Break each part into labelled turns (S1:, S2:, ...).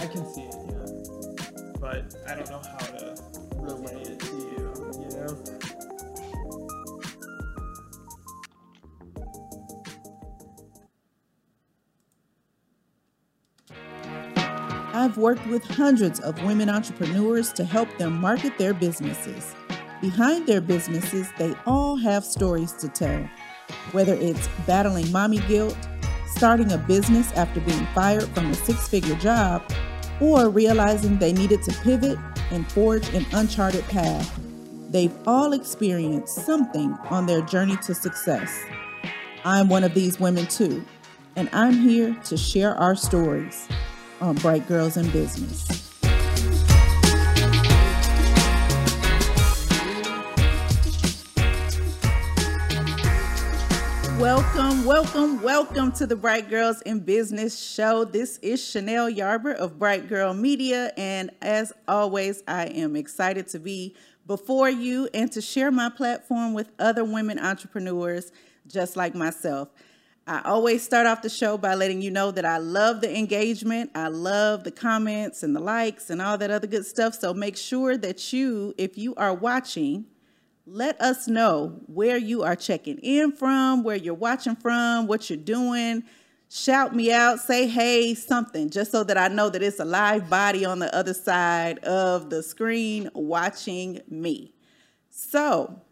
S1: I can see it, yeah. But I don't know how to relay it to you, you know?
S2: I've worked with hundreds of women entrepreneurs to help them market their businesses. Behind their businesses, they all have stories to tell. Whether it's battling mommy guilt, starting a business after being fired from a six figure job, or realizing they needed to pivot and forge an uncharted path, they've all experienced something on their journey to success. I'm one of these women too, and I'm here to share our stories on Bright Girls in Business. Welcome, welcome, welcome to the Bright Girls in Business show. This is Chanel Yarber of Bright Girl Media, and as always, I am excited to be before you and to share my platform with other women entrepreneurs just like myself. I always start off the show by letting you know that I love the engagement, I love the comments and the likes and all that other good stuff. So make sure that you, if you are watching, let us know where you are checking in from, where you're watching from, what you're doing. Shout me out, say hey, something, just so that I know that it's a live body on the other side of the screen watching me. So,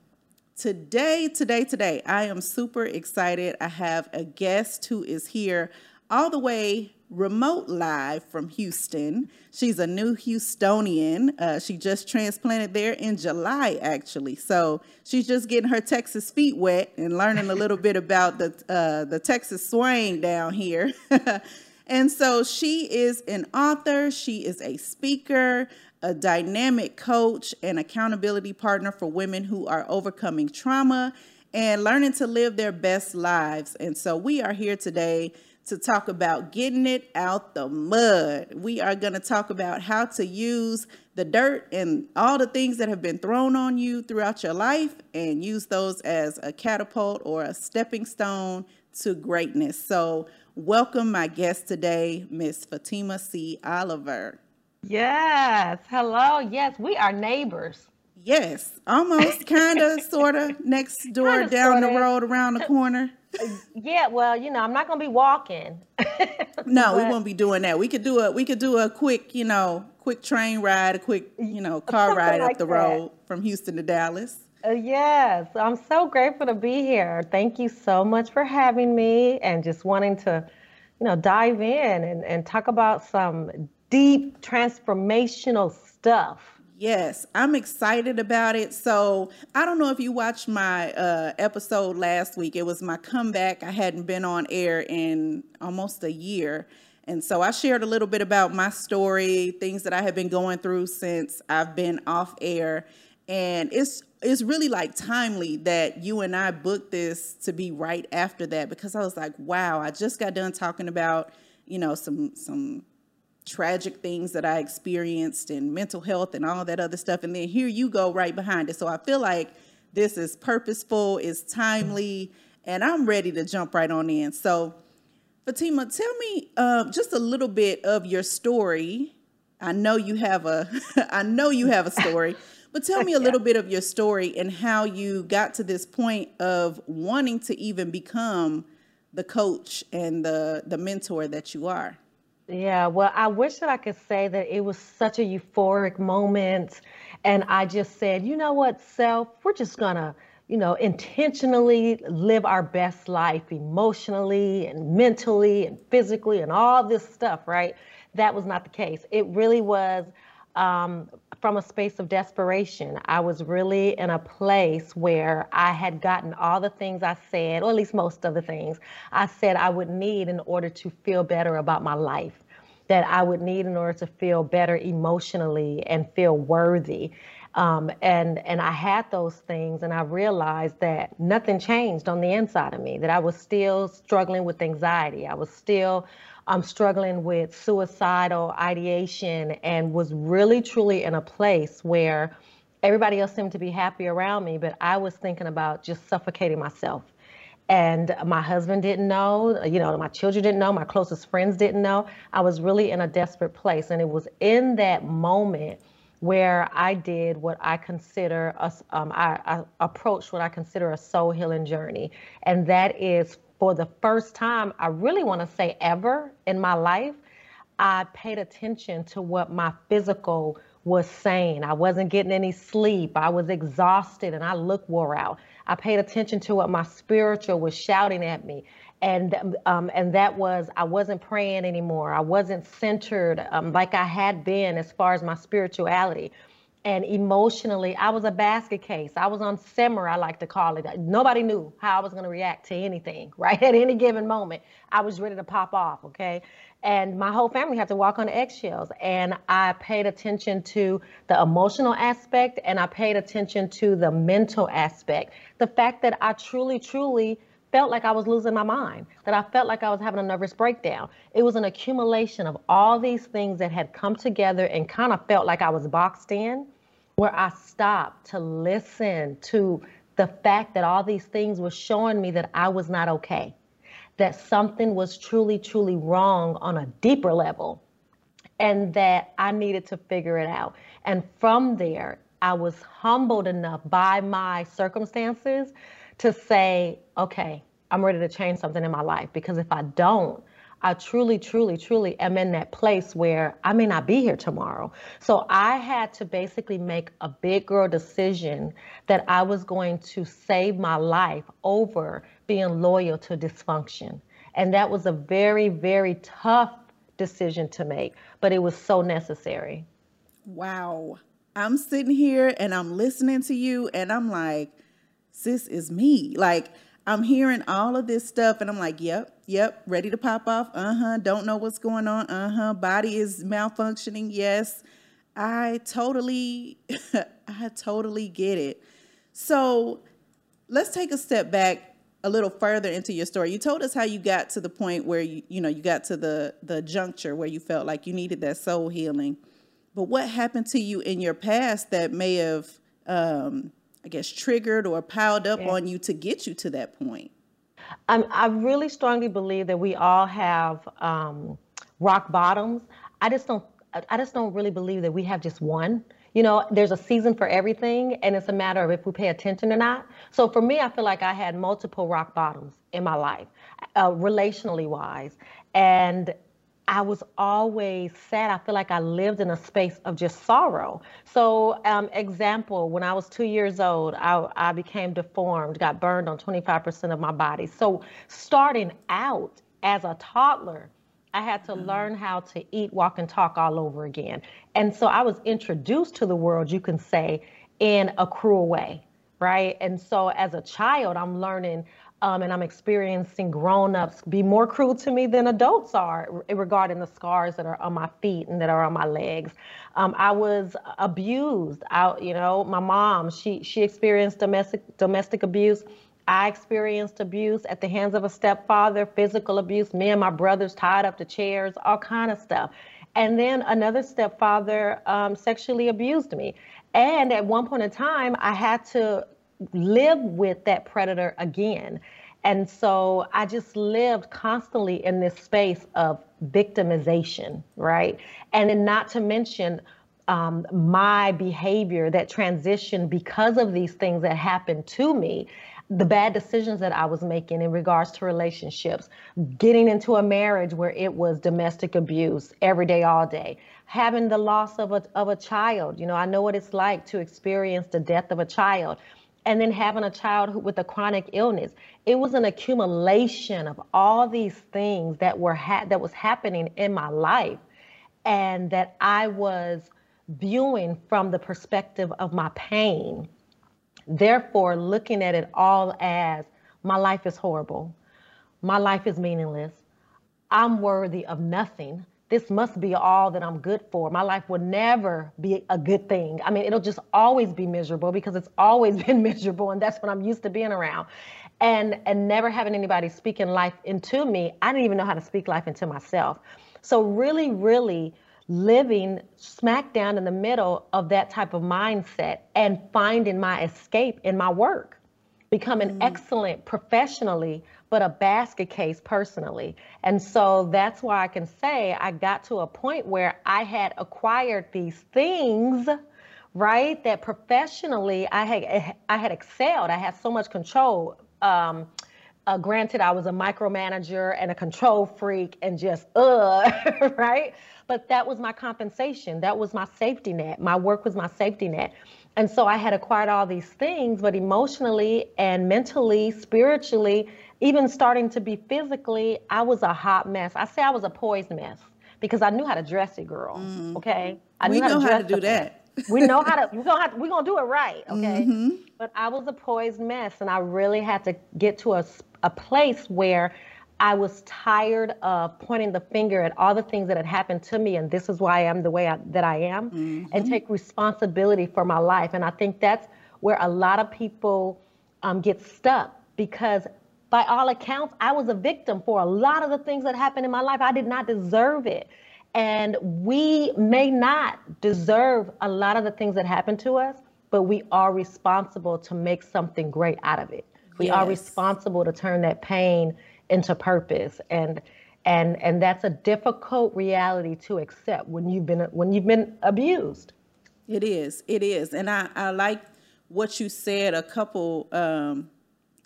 S2: today, today, today, I am super excited. I have a guest who is here all the way remote live from Houston. She's a new Houstonian. Uh, she just transplanted there in July, actually. So she's just getting her Texas feet wet and learning a little bit about the uh, the Texas swing down here. and so she is an author. She is a speaker. A dynamic coach and accountability partner for women who are overcoming trauma and learning to live their best lives. And so we are here today to talk about getting it out the mud. We are going to talk about how to use the dirt and all the things that have been thrown on you throughout your life and use those as a catapult or a stepping stone to greatness. So, welcome my guest today, Miss Fatima C. Oliver.
S3: Yes. Hello. Yes, we are neighbors.
S2: Yes, almost, kind of, sort of, next door, kinda, down sorta. the road, around the corner.
S3: yeah, well, you know, I'm not gonna be walking.
S2: no, but... we won't be doing that. We could do a we could do a quick, you know, quick train ride, a quick, you know, car ride like up the that. road from Houston to Dallas.
S3: Uh, yes, I'm so grateful to be here. Thank you so much for having me and just wanting to, you know, dive in and, and talk about some deep transformational stuff.
S2: Yes, I'm excited about it. So I don't know if you watched my uh, episode last week. It was my comeback. I hadn't been on air in almost a year. And so I shared a little bit about my story, things that I have been going through since I've been off air. And it's it's really like timely that you and I booked this to be right after that because I was like, wow, I just got done talking about, you know, some some tragic things that I experienced and mental health and all that other stuff. And then here you go right behind it. So I feel like this is purposeful, it's timely, and I'm ready to jump right on in. So, Fatima, tell me uh, just a little bit of your story. I know you have a, I know you have a story, but tell me a little bit of your story and how you got to this point of wanting to even become the coach and the the mentor that you are.
S3: Yeah, well, I wish that I could say that it was such a euphoric moment. And I just said, you know what, self, we're just going to, you know, intentionally live our best life emotionally and mentally and physically and all this stuff, right? That was not the case. It really was um, from a space of desperation. I was really in a place where I had gotten all the things I said, or at least most of the things I said I would need in order to feel better about my life, that I would need in order to feel better emotionally and feel worthy. Um, and and I had those things, and I realized that nothing changed on the inside of me. That I was still struggling with anxiety. I was still I'm struggling with suicidal ideation and was really truly in a place where everybody else seemed to be happy around me, but I was thinking about just suffocating myself. and my husband didn't know you know my children didn't know my closest friends didn't know. I was really in a desperate place. And it was in that moment where i did what i consider a, um, I, I approached what i consider a soul healing journey. And that is for the first time i really want to say ever in my life i paid attention to what my physical was saying i wasn't getting any sleep i was exhausted and i looked wore out I paid attention to what my spiritual was shouting at me. And um, and that was I wasn't praying anymore. I wasn't centered um, like I had been as far as my spirituality and emotionally i was a basket case. I was on simmer i like to call it. Nobody knew how i was going to react to anything right? At any given moment i was ready to pop off okay? And my whole family had to walk on eggshells and i paid attention to the emotional aspect and i paid attention to the mental aspect. The fact that i truly truly felt like i was losing my mind that i felt like i was having a nervous breakdown. It was an accumulation of all these things that had come together and kind of felt like i was boxed in where I stopped to listen to the fact that all these things were showing me that I was not okay, that something was truly, truly wrong on a deeper level, and that I needed to figure it out. And from there, I was humbled enough by my circumstances to say, okay, I'm ready to change something in my life because if I don't, I truly, truly, truly am in that place where I may not be here tomorrow. So I had to basically make a big girl decision that I was going to save my life over being loyal to dysfunction. And that was a very, very tough decision to make, but it was so necessary.
S2: Wow. I'm sitting here and I'm listening to you and I'm like, sis is me. Like, I'm hearing all of this stuff and I'm like, yep, yep, ready to pop off. Uh huh. Don't know what's going on. Uh huh. Body is malfunctioning. Yes. I totally, I totally get it. So let's take a step back a little further into your story. You told us how you got to the point where you, you know, you got to the the juncture where you felt like you needed that soul healing. But what happened to you in your past that may have um, I guess, triggered or piled up yeah. on you to get you to that point?
S3: Um, I really strongly believe that we all have um, rock bottoms. I just don't. I just don't really believe that we have just one. You know, there's a season for everything, and it's a matter of if we pay attention or not. So for me, I feel like I had multiple rock bottoms in my life, uh, relationally wise, and I was always sad. I feel like I lived in a space of just sorrow. So, um, example, when I was two years old, I, I became deformed, got burned on 25% of my body. So, starting out as a toddler, I had to mm-hmm. learn how to eat, walk, and talk all over again. And so I was introduced to the world, you can say, in a cruel way, right? And so as a child, I'm learning um, and I'm experiencing grown-ups be more cruel to me than adults are regarding the scars that are on my feet and that are on my legs. Um, I was abused. I, you know, my mom, she she experienced domestic domestic abuse. I experienced abuse at the hands of a stepfather, physical abuse. Me and my brothers tied up to chairs, all kind of stuff. And then another stepfather um, sexually abused me. And at one point in time, I had to live with that predator again. And so I just lived constantly in this space of victimization, right? And then not to mention um, my behavior that transitioned because of these things that happened to me the bad decisions that I was making in regards to relationships, getting into a marriage where it was domestic abuse every day, all day, having the loss of a, of a child. You know, I know what it's like to experience the death of a child and then having a child with a chronic illness. It was an accumulation of all these things that were ha- that was happening in my life and that I was viewing from the perspective of my pain. Therefore, looking at it all as my life is horrible. My life is meaningless. I'm worthy of nothing this must be all that I'm good for. My life will never be a good thing. I mean, it'll just always be miserable because it's always been miserable and that's what I'm used to being around. And and never having anybody speaking life into me, I didn't even know how to speak life into myself. So really really living smack down in the middle of that type of mindset and finding my escape in my work become an mm. excellent professionally, but a basket case personally. And so that's why I can say I got to a point where I had acquired these things, right? That professionally I had I had excelled. I had so much control. Um, uh, granted, I was a micromanager and a control freak and just, uh, right? But that was my compensation. That was my safety net. My work was my safety net. And so I had acquired all these things, but emotionally and mentally, spiritually, even starting to be physically, I was a hot mess. I say I was a poised mess because I knew how to dress it, girl. Mm. Okay. I
S2: we know how to, how to do that.
S3: we know how to we're gonna have we're gonna do it right okay mm-hmm. but i was a poised mess and i really had to get to a, a place where I was tired of pointing the finger at all the things that had happened to me, and this is why I am the way I, that I am, mm-hmm. and take responsibility for my life. And I think that's where a lot of people um, get stuck because, by all accounts, I was a victim for a lot of the things that happened in my life. I did not deserve it. And we may not deserve a lot of the things that happen to us, but we are responsible to make something great out of it. We yes. are responsible to turn that pain into purpose and and and that's a difficult reality to accept when you've been when you've been abused
S2: it is it is and i i like what you said a couple um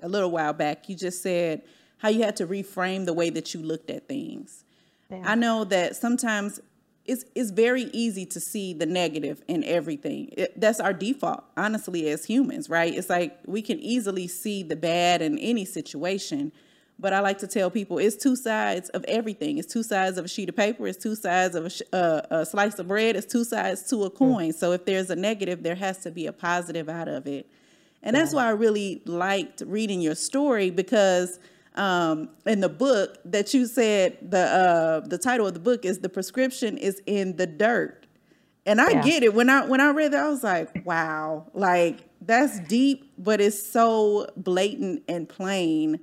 S2: a little while back you just said how you had to reframe the way that you looked at things yeah. i know that sometimes it's it's very easy to see the negative in everything. It, that's our default, honestly, as humans, right? It's like we can easily see the bad in any situation. But I like to tell people it's two sides of everything. It's two sides of a sheet of paper. It's two sides of a, sh- uh, a slice of bread. It's two sides to a hmm. coin. Mm. So if there's a negative, there has to be a positive out of it. And that's why I really liked reading your story because um, in the book that you said the uh, the title of the book is the prescription is in the dirt. And I yeah. get it. When I when I read that, I was like, wow, like that's deep, but it's so blatant and plain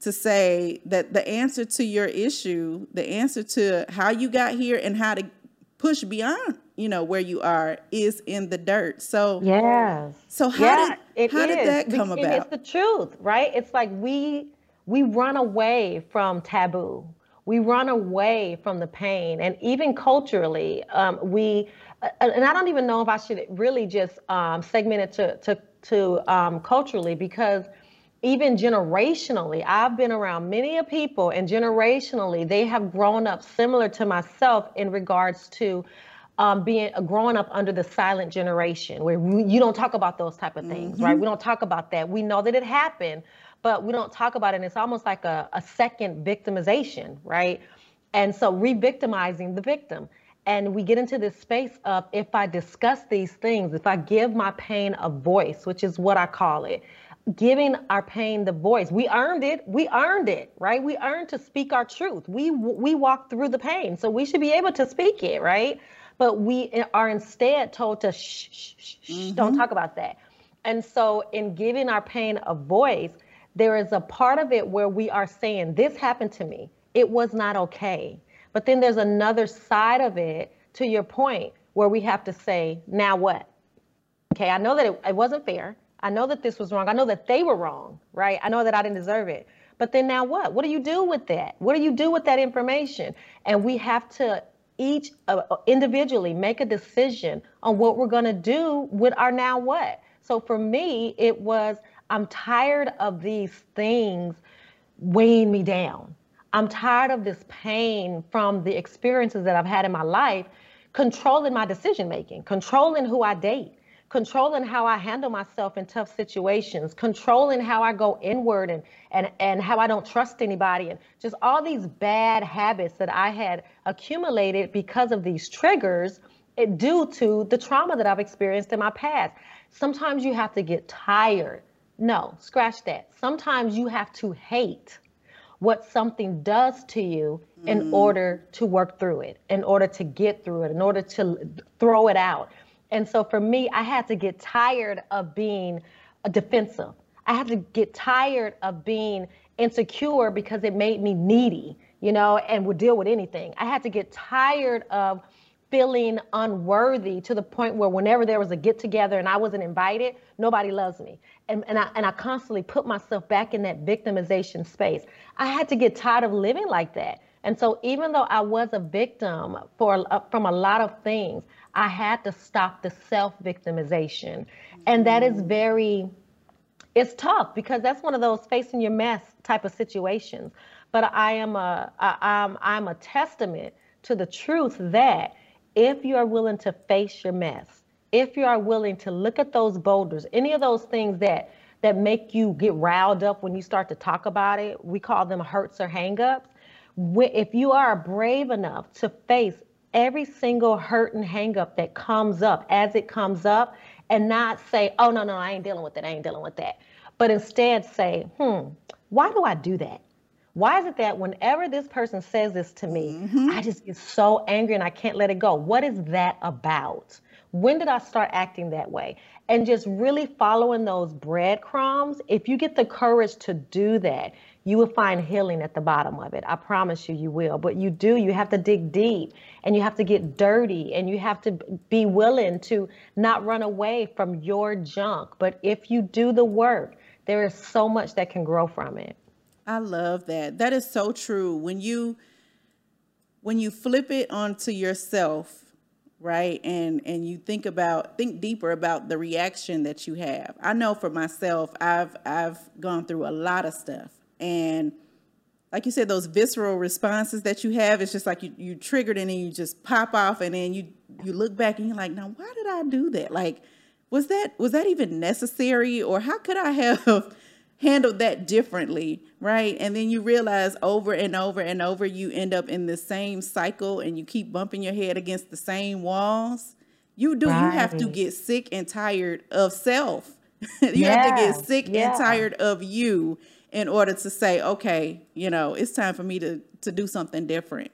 S2: to say that the answer to your issue, the answer to how you got here and how to push beyond, you know, where you are is in the dirt. So
S3: yes.
S2: So how yeah, did how did that come about?
S3: It's the truth, right? It's like we we run away from taboo. We run away from the pain, and even culturally, um, we. Uh, and I don't even know if I should really just um, segment it to to to um, culturally because even generationally, I've been around many of people, and generationally, they have grown up similar to myself in regards to um, being uh, growing up under the silent generation, where we, you don't talk about those type of things, mm-hmm. right? We don't talk about that. We know that it happened, but we don't talk about it. And it's almost like a, a second victimization, right? And so re-victimizing the victim. And we get into this space of if I discuss these things, if I give my pain a voice, which is what I call it, giving our pain the voice. We earned it. We earned it, right? We earned to speak our truth. We we walked through the pain, so we should be able to speak it, right? But we are instead told to shh, shh, shh, mm-hmm. don't talk about that. And so, in giving our pain a voice, there is a part of it where we are saying, "This happened to me. It was not okay." But then there's another side of it, to your point, where we have to say, "Now what?" Okay, I know that it, it wasn't fair. I know that this was wrong. I know that they were wrong, right? I know that I didn't deserve it. But then now what? What do you do with that? What do you do with that information? And we have to each uh, individually make a decision on what we're going to do with our now what. So for me, it was I'm tired of these things weighing me down. I'm tired of this pain from the experiences that I've had in my life controlling my decision making, controlling who I date, controlling how I handle myself in tough situations, controlling how I go inward and and and how I don't trust anybody and just all these bad habits that I had accumulated because of these triggers it, due to the trauma that I've experienced in my past. Sometimes you have to get tired. No, scratch that. Sometimes you have to hate what something does to you in mm. order to work through it, in order to get through it, in order to throw it out. And so for me, I had to get tired of being defensive. I had to get tired of being insecure because it made me needy, you know, and would deal with anything. I had to get tired of feeling unworthy to the point where whenever there was a get together and I wasn't invited, nobody loves me. And, and, I, and I constantly put myself back in that victimization space. I had to get tired of living like that. And so even though I was a victim for uh, from a lot of things, I had to stop the self-victimization. And that is very it's tough because that's one of those facing your mess type of situations. But I am a I, I'm I'm a testament to the truth that if you are willing to face your mess, if you are willing to look at those boulders, any of those things that that make you get riled up when you start to talk about it, we call them hurts or hangups. If you are brave enough to face every single hurt and hangup that comes up as it comes up, and not say, "Oh no, no, I ain't dealing with it. I ain't dealing with that," but instead say, "Hmm, why do I do that? Why is it that whenever this person says this to me, mm-hmm. I just get so angry and I can't let it go? What is that about? When did I start acting that way? And just really following those breadcrumbs, if you get the courage to do that, you will find healing at the bottom of it. I promise you, you will. But you do, you have to dig deep and you have to get dirty and you have to be willing to not run away from your junk. But if you do the work, there is so much that can grow from it.
S2: I love that. That is so true. When you when you flip it onto yourself, right? And and you think about think deeper about the reaction that you have. I know for myself, I've I've gone through a lot of stuff. And like you said, those visceral responses that you have, it's just like you, you triggered and then you just pop off and then you you look back and you're like, now why did I do that? Like, was that was that even necessary? Or how could I have handled that differently, right? And then you realize over and over and over you end up in the same cycle and you keep bumping your head against the same walls. You do, right. you have to get sick and tired of self. you yeah. have to get sick yeah. and tired of you in order to say, okay, you know, it's time for me to to do something different.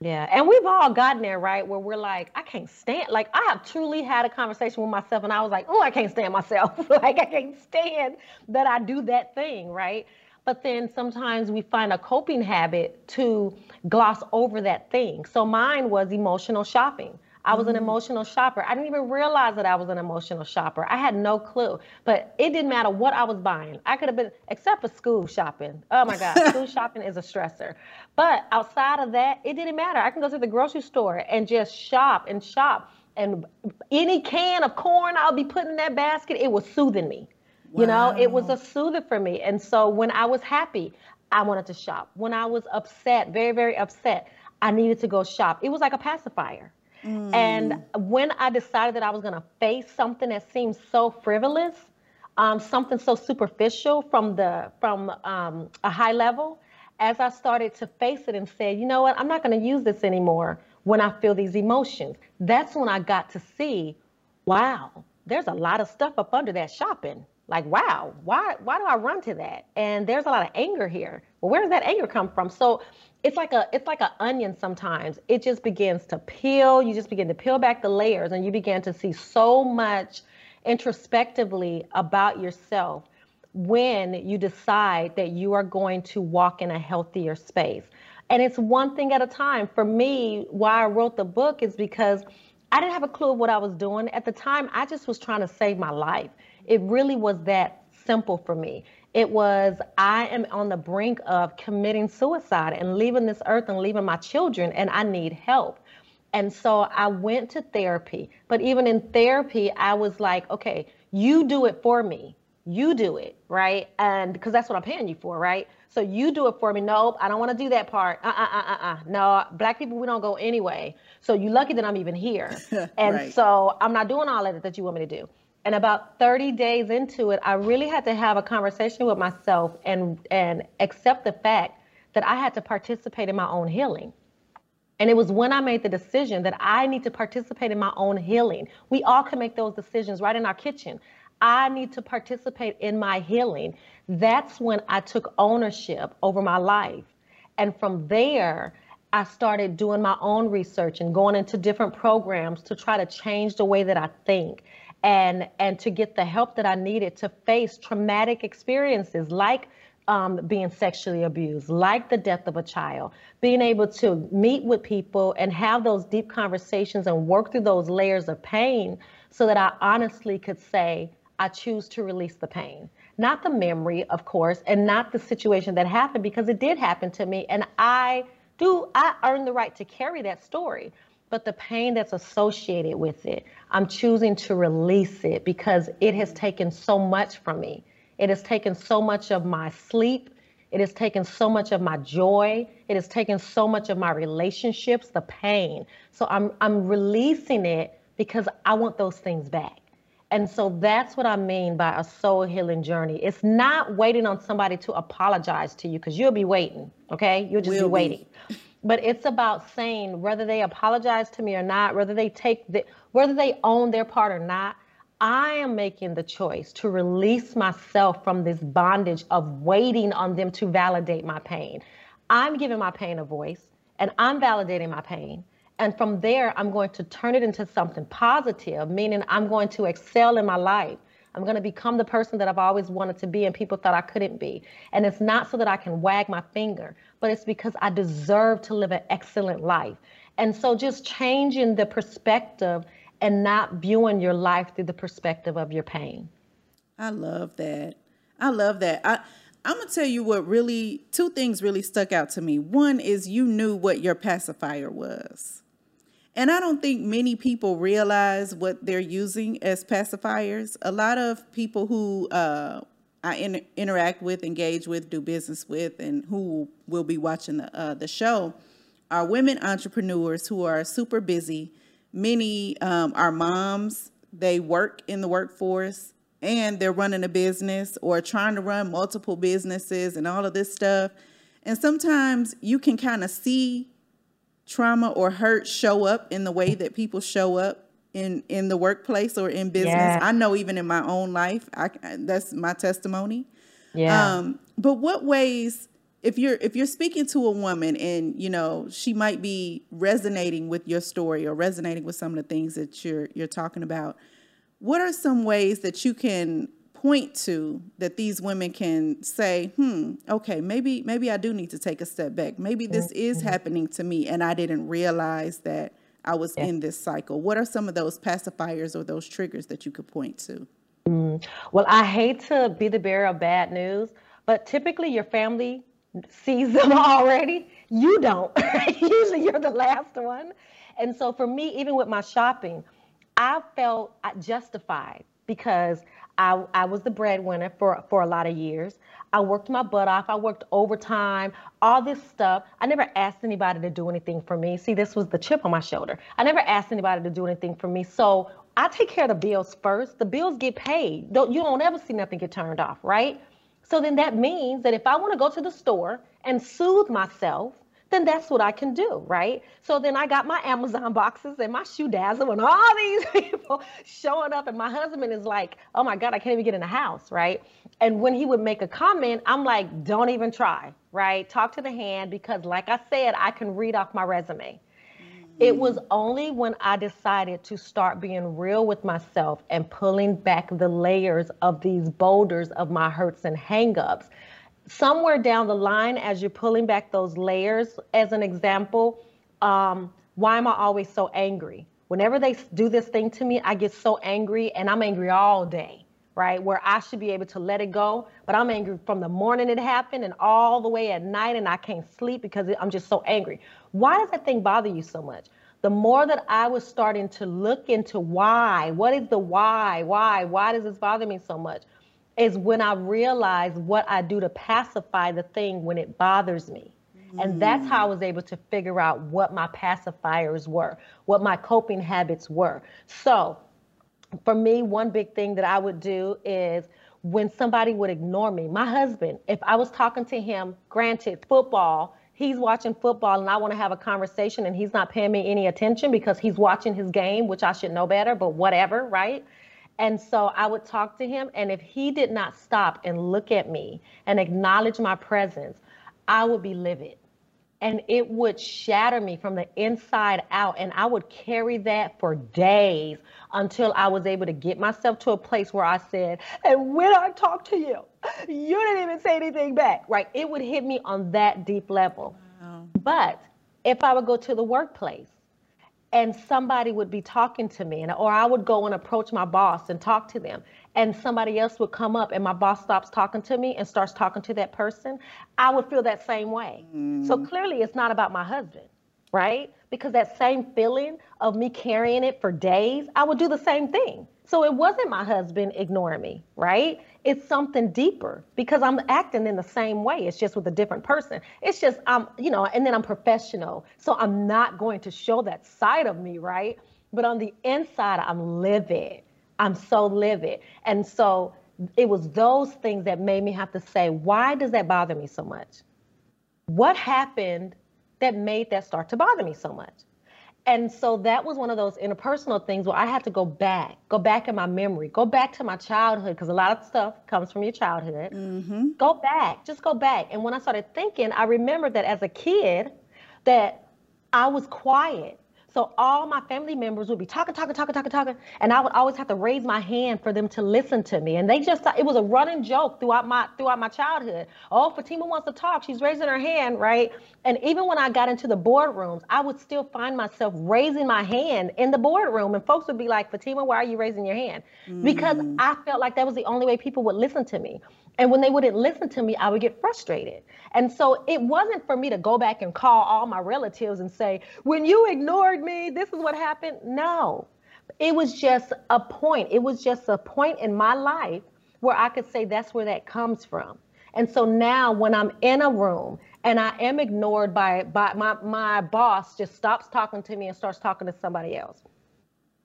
S3: Yeah, and we've all gotten there, right? Where we're like, I can't stand. Like, I have truly had a conversation with myself, and I was like, oh, I can't stand myself. like, I can't stand that I do that thing, right? But then sometimes we find a coping habit to gloss over that thing. So mine was emotional shopping. I was an mm. emotional shopper. I didn't even realize that I was an emotional shopper. I had no clue. But it didn't matter what I was buying. I could have been, except for school shopping. Oh my God, school shopping is a stressor. But outside of that, it didn't matter. I can go to the grocery store and just shop and shop. And any can of corn I'll be putting in that basket, it was soothing me. Wow. You know, it was a soother for me. And so when I was happy, I wanted to shop. When I was upset, very, very upset, I needed to go shop. It was like a pacifier. Mm. And when I decided that I was going to face something that seemed so frivolous, um, something so superficial from the from um, a high level, as I started to face it and said, you know what, I'm not going to use this anymore when I feel these emotions. That's when I got to see, wow, there's a lot of stuff up under that shopping. Like, wow, why why do I run to that? And there's a lot of anger here. Well, where does that anger come from? So it's like a it's like an onion sometimes. It just begins to peel. You just begin to peel back the layers and you begin to see so much introspectively about yourself when you decide that you are going to walk in a healthier space. And it's one thing at a time. For me why i wrote the book is because i didn't have a clue of what i was doing. At the time i just was trying to save my life. It really was that simple for me it was, I am on the brink of committing suicide and leaving this earth and leaving my children, and I need help. And so I went to therapy. But even in therapy, I was like, okay, you do it for me. You do it, right? And because that's what I'm paying you for, right? So you do it for me. Nope, I don't want to do that part. Uh uh uh uh uh. No, black people, we don't go anyway. So you're lucky that I'm even here. And right. so I'm not doing all of it that you want me to do. And about 30 days into it, I really had to have a conversation with myself and, and accept the fact that I had to participate in my own healing. And it was when I made the decision that I need to participate in my own healing. We all can make those decisions right in our kitchen. I need to participate in my healing. That's when I took ownership over my life. And from there, I started doing my own research and going into different programs to try to change the way that I think and and to get the help that I needed to face traumatic experiences like um, being sexually abused, like the death of a child, being able to meet with people and have those deep conversations and work through those layers of pain so that I honestly could say, I choose to release the pain. Not the memory, of course, and not the situation that happened because it did happen to me. And I do, I earn the right to carry that story. But the pain that's associated with it, I'm choosing to release it because it has taken so much from me. It has taken so much of my sleep. It has taken so much of my joy. It has taken so much of my relationships, the pain. So I'm I'm releasing it because I want those things back. And so that's what I mean by a soul healing journey. It's not waiting on somebody to apologize to you because you'll be waiting, okay? You'll just we'll be waiting. Be. But it's about saying whether they apologize to me or not, whether they take the, whether they own their part or not, I am making the choice to release myself from this bondage of waiting on them to validate my pain. I'm giving my pain a voice and I'm validating my pain. And from there, I'm going to turn it into something positive, meaning I'm going to excel in my life. I'm going to become the person that I've always wanted to be and people thought I couldn't be. And it's not so that I can wag my finger, but it's because I deserve to live an excellent life. And so just changing the perspective and not viewing your life through the perspective of your pain.
S2: I love that. I love that. I I'm gonna tell you what really two things really stuck out to me. One is you knew what your pacifier was. And I don't think many people realize what they're using as pacifiers. A lot of people who uh, I in, interact with, engage with, do business with, and who will be watching the, uh, the show are women entrepreneurs who are super busy. Many um, are moms, they work in the workforce and they're running a business or trying to run multiple businesses and all of this stuff. And sometimes you can kind of see trauma or hurt show up in the way that people show up in in the workplace or in business. Yeah. I know even in my own life, I that's my testimony. Yeah. Um, but what ways if you're if you're speaking to a woman and you know she might be resonating with your story or resonating with some of the things that you're you're talking about, what are some ways that you can point to that these women can say, hmm, okay, maybe maybe I do need to take a step back. Maybe this mm-hmm. is happening to me and I didn't realize that I was yeah. in this cycle. What are some of those pacifiers or those triggers that you could point to?
S3: Mm. Well, I hate to be the bearer of bad news, but typically your family sees them already. You don't. Usually you're the last one. And so for me, even with my shopping, I felt justified because I, I was the breadwinner for, for a lot of years. I worked my butt off. I worked overtime, all this stuff. I never asked anybody to do anything for me. See, this was the chip on my shoulder. I never asked anybody to do anything for me. So I take care of the bills first. The bills get paid. Don't, you don't ever see nothing get turned off, right? So then that means that if I want to go to the store and soothe myself, then that's what I can do, right? So then I got my Amazon boxes and my ShoeDazzle and all these people showing up. And my husband is like, oh my God, I can't even get in the house, right? And when he would make a comment, I'm like, don't even try, right? Talk to the hand because, like I said, I can read off my resume. It was mm. only when I decided to start being real with myself and pulling back the layers of these boulders of my hurts and hangups somewhere down the line, as you're pulling back those layers, as an example, um, why am I always so angry? Whenever they do this thing to me, I get so angry and I'm angry all day, right? Where I should be able to let it go, but I'm angry from the morning it happened and all the way at night and I can't sleep because I'm just so angry. Why does that thing bother you so much? The more that I was starting to look into why, what is the why, why, why does this bother me so much? Is when I realize what I do to pacify the thing when it bothers me. Mm. And that's how I was able to figure out what my pacifiers were, what my coping habits were. So, for me, one big thing that I would do is when somebody would ignore me, my husband, if I was talking to him, granted, football, he's watching football and I want to have a conversation and he's not paying me any attention because he's watching his game, which I should know better, but whatever, right? And so I would talk to him, and if he did not stop and look at me and acknowledge my presence, I would be livid. And it would shatter me from the inside out. And I would carry that for days until I was able to get myself to a place where I said, and when I talk to you, you didn't even say anything back, right? It would hit me on that deep level. Wow. But if I would go to the workplace and somebody would be talking to me and or I would go and approach my boss and talk to them and somebody else would come up and my boss stops talking to me and starts talking to that person, I would feel that same way. Mm. So clearly it's not about my husband, right? Because that same feeling of me carrying it for days, I would do the same thing. So it wasn't my husband ignoring me, right? It's something deeper because I'm acting in the same way. It's just with a different person. It's just I'm, you know, and then I'm professional. So I'm not going to show that side of me, right? But on the inside, I'm livid. I'm so livid. And so it was those things that made me have to say, why does that bother me so much? What happened that made that start to bother me so much? And so that was one of those interpersonal things where I had to go back, go back in my memory, go back to my childhood, because a lot of stuff comes from your childhood. Mm-hmm. Go back, just go back. And when I started thinking, I remembered that as a kid, that I was quiet. So all my family members would be talking, talking, talking, talking, talking, and I would always have to raise my hand for them to listen to me. And they just thought it was a running joke throughout my throughout my childhood. Oh, Fatima wants to talk. She's raising her hand, right? And even when I got into the boardrooms, I would still find myself raising my hand in the boardroom, and folks would be like, "Fatima, why are you raising your hand?" Mm. Because I felt like that was the only way people would listen to me. And when they wouldn't listen to me, I would get frustrated. And so it wasn't for me to go back and call all my relatives and say, when you ignored me, this is what happened. No, it was just a point. It was just a point in my life where I could say that's where that comes from. And so now when I'm in a room and I am ignored by, by my, my boss just stops talking to me and starts talking to somebody else,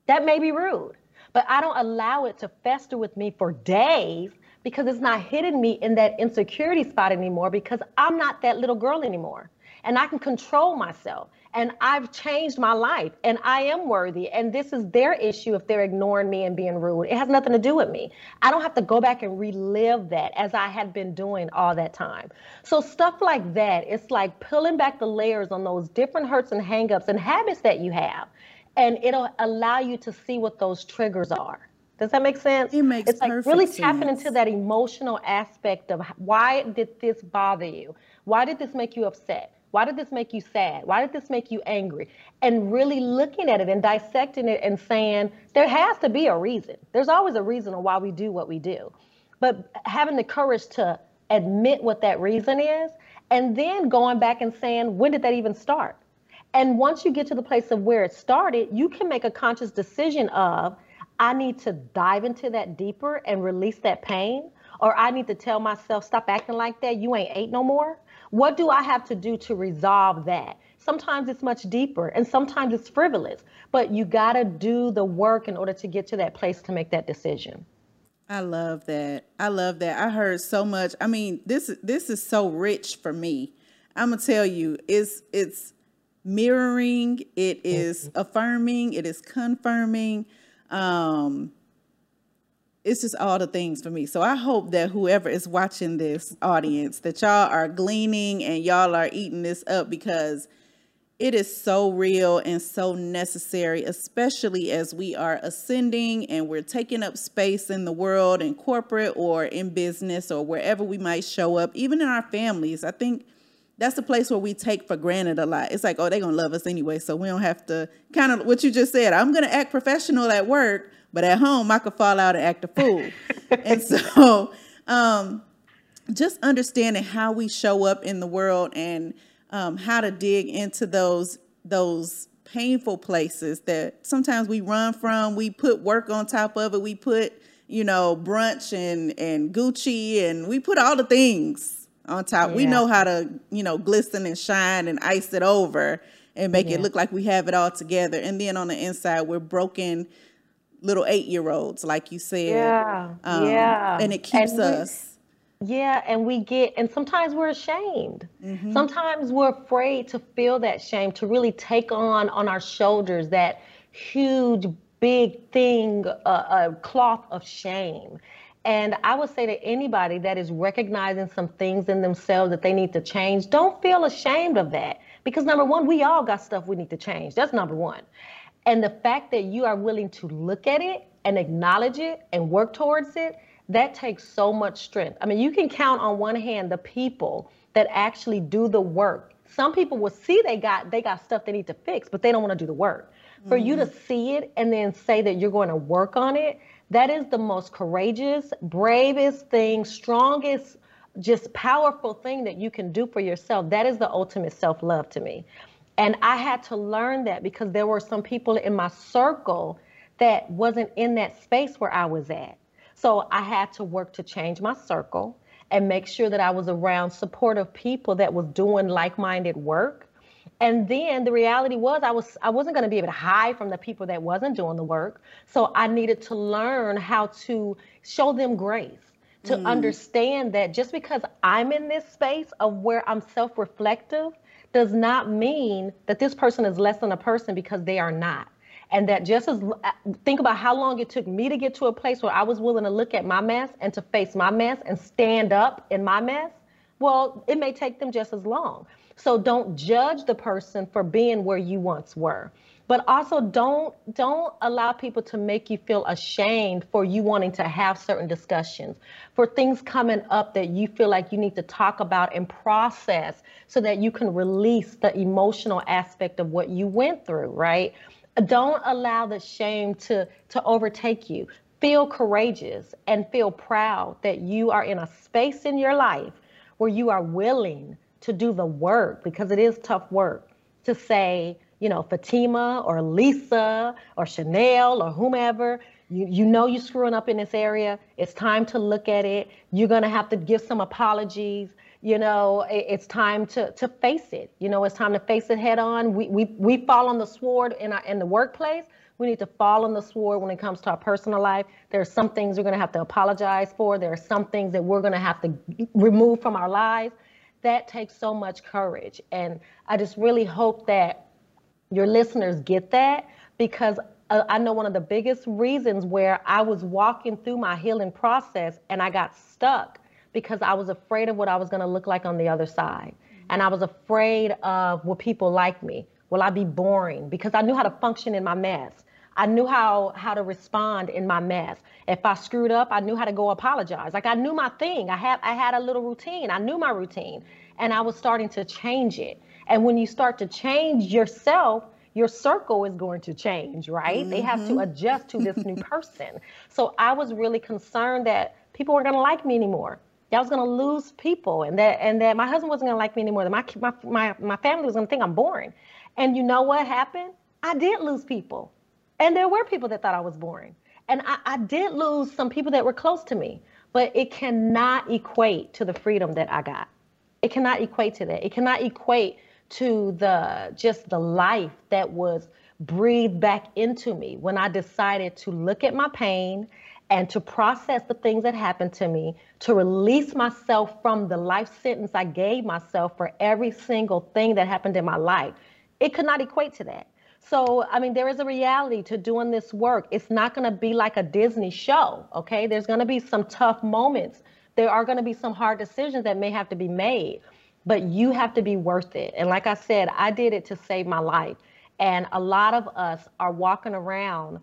S3: that may be rude, but I don't allow it to fester with me for days because it's not hitting me in that insecurity spot anymore because I'm not that little girl anymore. And I can control myself. And I've changed my life and I am worthy. And this is their issue if they're ignoring me and being rude. It has nothing to do with me. I don't have to go back and relive that as I had been doing all that time. So, stuff like that, it's like pulling back the layers on those different hurts and hangups and habits that you have. And it'll allow you to see what those triggers are. Does that make sense?
S2: It makes
S3: It's like really tapping into that emotional aspect of why did this bother you? Why did this make you upset? Why did this make you sad? Why did this make you angry? And really looking at it and dissecting it and saying, there has to be a reason. There's always a reason on why we do what we do. But having the courage to admit what that reason is, and then going back and saying, when did that even start? And once you get to the place of where it started, you can make a conscious decision of, I need to dive into that deeper and release that pain, or I need to tell myself, stop acting like that. You ain't eight no more. What do I have to do to resolve that? Sometimes it's much deeper and sometimes it's frivolous, but you got to do the work in order to get to that place to make that decision.
S2: I love that. I love that. I heard so much. I mean, this this is so rich for me. I'm gonna tell you, it's it's mirroring, it is mm-hmm. affirming, it is confirming. Um, it's just all the things for me. So I hope that whoever is watching this audience, that y'all are gleaning and y'all are eating this up because it is so real and so necessary, especially as we are ascending and we're taking up space in the world, in corporate or in business or wherever we might show up, even in our families. I think that's the place where we take for granted a lot. It's like, oh, they're gonna love us anyway, so we don't have to kind of what you just said. I'm gonna act professional at work, but at home I could fall out and act a fool. and so, um, just understanding how we show up in the world and um, how to dig into those those painful places that sometimes we run from. We put work on top of it. We put you know brunch and and Gucci and we put all the things on top. Yeah. We know how to, you know, glisten and shine and ice it over and make yeah. it look like we have it all together. And then on the inside, we're broken little eight year olds, like you said.
S3: Yeah. Um, yeah.
S2: And it keeps and us.
S3: Yeah. And we get, and sometimes we're ashamed. Mm-hmm. Sometimes we're afraid to feel that shame, to really take on on our shoulders that huge, big thing, uh, a cloth of shame. And I would say to anybody that is recognizing some things in themselves that they need to change, don't feel ashamed of that. Because number one, we all got stuff we need to change. That's number one. And the fact that you are willing to look at it and acknowledge it and work towards it, that takes so much strength. I mean, you can count on one hand the people that actually do the work. Some people will see they got they got stuff they need to fix, but they don't want to do the work. For mm-hmm. you to mm-hmm. see it and then say that you're going to work on it, that is the most courageous, bravest thing, strongest, just powerful thing that you can do for yourself. That is the ultimate self-love to me. And I had to learn that because there were some people in my circle that wasn't in that space where I was at. So I had to work to change my circle and make sure that I was around supportive people that was doing like-minded work. And then the reality was I was I wasn't going to be able to hide from the people that wasn't doing the work. So I needed to learn how to show them grace, to mm. understand that just because I'm in this space of where I'm self-reflective does not mean that this person is less than a person because they are not. And that just as uh, think about how long it took me to get to a place where I was willing to look at my mess and to face my mess and stand up in my mess. Well, it may take them just as long. So don't judge the person for being where you once were. But also don't don't allow people to make you feel ashamed for you wanting to have certain discussions for things coming up that you feel like you need to talk about and process so that you can release the emotional aspect of what you went through right? Don't allow the shame to to overtake you. Feel courageous and feel proud that you are in a space in your life where you are willing to do the work because it is tough work to say you know, Fatima or Lisa or Chanel or whomever, you, you know you're screwing up in this area. It's time to look at it. You're going to have to give some apologies. You know, it, it's time to, to face it. You know, it's time to face it head on. We, we, we fall on the sword in, our, in the workplace. We need to fall on the sword when it comes to our personal life. There are some things we're going to have to apologize for. There are some things that we're going to have to remove from our lives. That takes so much courage. And I just really hope that your listeners get that because uh, I know one of the biggest reasons where I was walking through my healing process and I got stuck because I was afraid of what I was going to look like on the other side. And I was afraid of will people like me? Will I be boring? Because I knew how to function in my mess. I knew how how to respond in my mess. If I screwed up, I knew how to go apologize. Like I knew my thing. I had I had a little routine. I knew my routine, and I was starting to change it. And when you start to change yourself, your circle is going to change, right? Mm-hmm. They have to mm-hmm. adjust to this new person. So I was really concerned that people weren't going to like me anymore. I was going to lose people, and that and that my husband wasn't going to like me anymore. That my my my my family was going to think I'm boring. And you know what happened? I did lose people, and there were people that thought I was boring. And I, I did lose some people that were close to me, but it cannot equate to the freedom that I got. It cannot equate to that. It cannot equate to the just the life that was breathed back into me when I decided to look at my pain and to process the things that happened to me, to release myself from the life sentence I gave myself for every single thing that happened in my life. It could not equate to that. So, I mean, there is a reality to doing this work. It's not going to be like a Disney show, okay? There's going to be some tough moments. There are going to be some hard decisions that may have to be made but you have to be worth it. And like I said, I did it to save my life. And a lot of us are walking around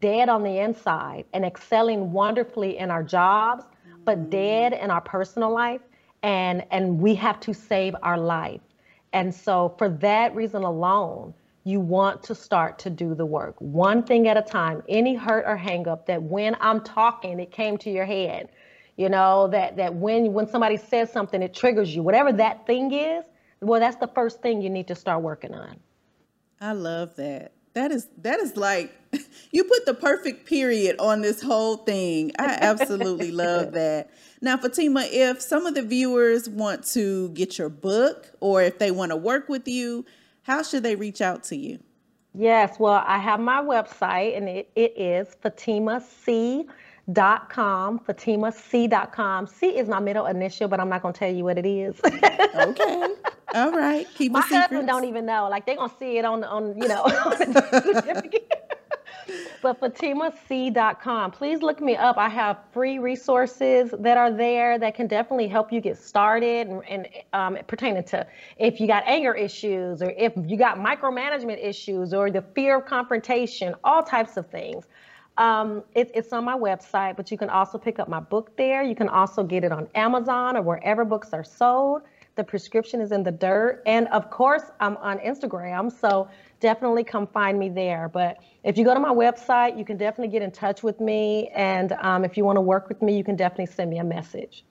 S3: dead on the inside and excelling wonderfully in our jobs, but mm. dead in our personal life. And, and we have to save our life. And so, for that reason alone, you want to start to do the work. One thing at a time. Any hurt or hang up that when I'm talking, it came to your head you know that that when when somebody says something it triggers you. Whatever that thing is well that's the first thing you need to start working on.
S2: I love that. That is that is like you put the perfect period on this whole thing. I absolutely love that. Now fatima if some of the viewers want to get your book or if they want to work with you how should they reach out to you
S3: yes well i have my website and it, it is fatima c dot com, FatimaC.com. C is my middle initial, but I'm not gonna tell you what it is.
S2: okay. All right. Keep
S3: my husband don't even know. Like they're gonna see it on on you know on but FatimaC.com. Please look me up. I have free resources that are there that can definitely help you get started and, and um, pertaining to if you got anger issues or if you got micromanagement issues or the fear of confrontation, all types of things. Um, it, it's on my website, but you can also pick up my book there. You can also get it on Amazon or wherever books are sold. The prescription is in the dirt. And of course, I'm on Instagram. So definitely come find me there. But if you go to my website, you can definitely get in touch with me. And um, if you want to work with me, you can definitely send me a message.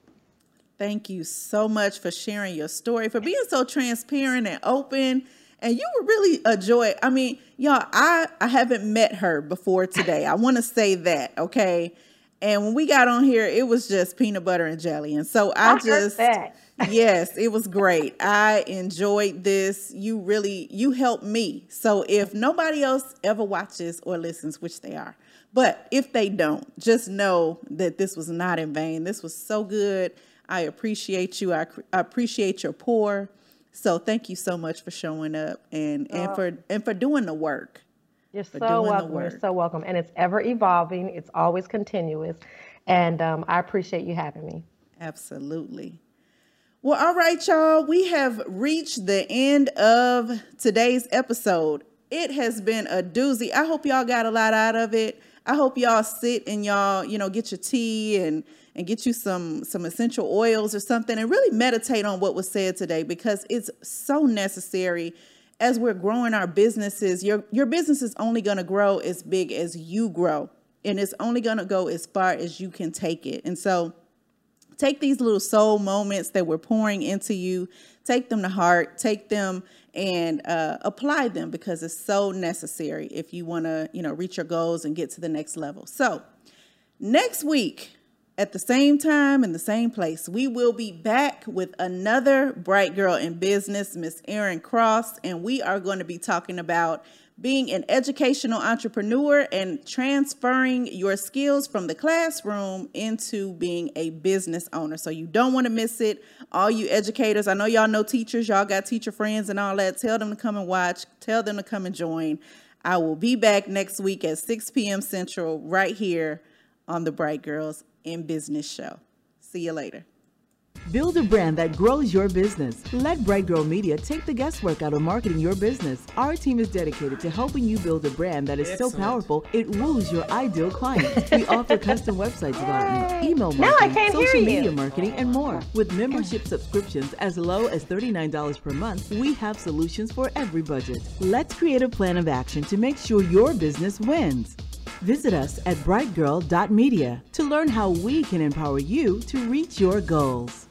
S2: Thank you so much for sharing your story, for being so transparent and open. And you were really a joy. I mean, y'all, I, I haven't met her before today. I want to say that, okay? And when we got on here, it was just peanut butter and jelly. And so I, I just yes, it was great. I enjoyed this. You really you helped me. So if nobody else ever watches or listens, which they are, but if they don't, just know that this was not in vain. This was so good. I appreciate you. I, I appreciate your pour. So thank you so much for showing up and and for and for doing the work.
S3: You're so welcome. You're so welcome. And it's ever evolving. It's always continuous. And um, I appreciate you having me.
S2: Absolutely. Well, all right, y'all. We have reached the end of today's episode. It has been a doozy. I hope y'all got a lot out of it. I hope y'all sit and y'all, you know, get your tea and and get you some some essential oils or something and really meditate on what was said today because it's so necessary as we're growing our businesses. Your your business is only going to grow as big as you grow and it's only going to go as far as you can take it. And so take these little soul moments that we're pouring into you, take them to heart, take them and uh, apply them because it's so necessary if you want to, you know, reach your goals and get to the next level. So, next week at the same time in the same place, we will be back with another bright girl in business, Miss Erin Cross, and we are going to be talking about being an educational entrepreneur and transferring your skills from the classroom into being a business owner. So you don't want to miss it. All you educators, I know y'all know teachers, y'all got teacher friends and all that. Tell them to come and watch, tell them to come and join. I will be back next week at 6 p.m. Central right here on the Bright Girls in Business show. See you later.
S4: Build a brand that grows your business. Let Bright Girl Media take the guesswork out of marketing your business. Our team is dedicated to helping you build a brand that is Excellent. so powerful it woos your ideal client. we offer custom website development, email marketing, social media marketing, and more. With membership subscriptions as low as $39 per month, we have solutions for every budget. Let's create a plan of action to make sure your business wins. Visit us at brightgirl.media to learn how we can empower you to reach your goals.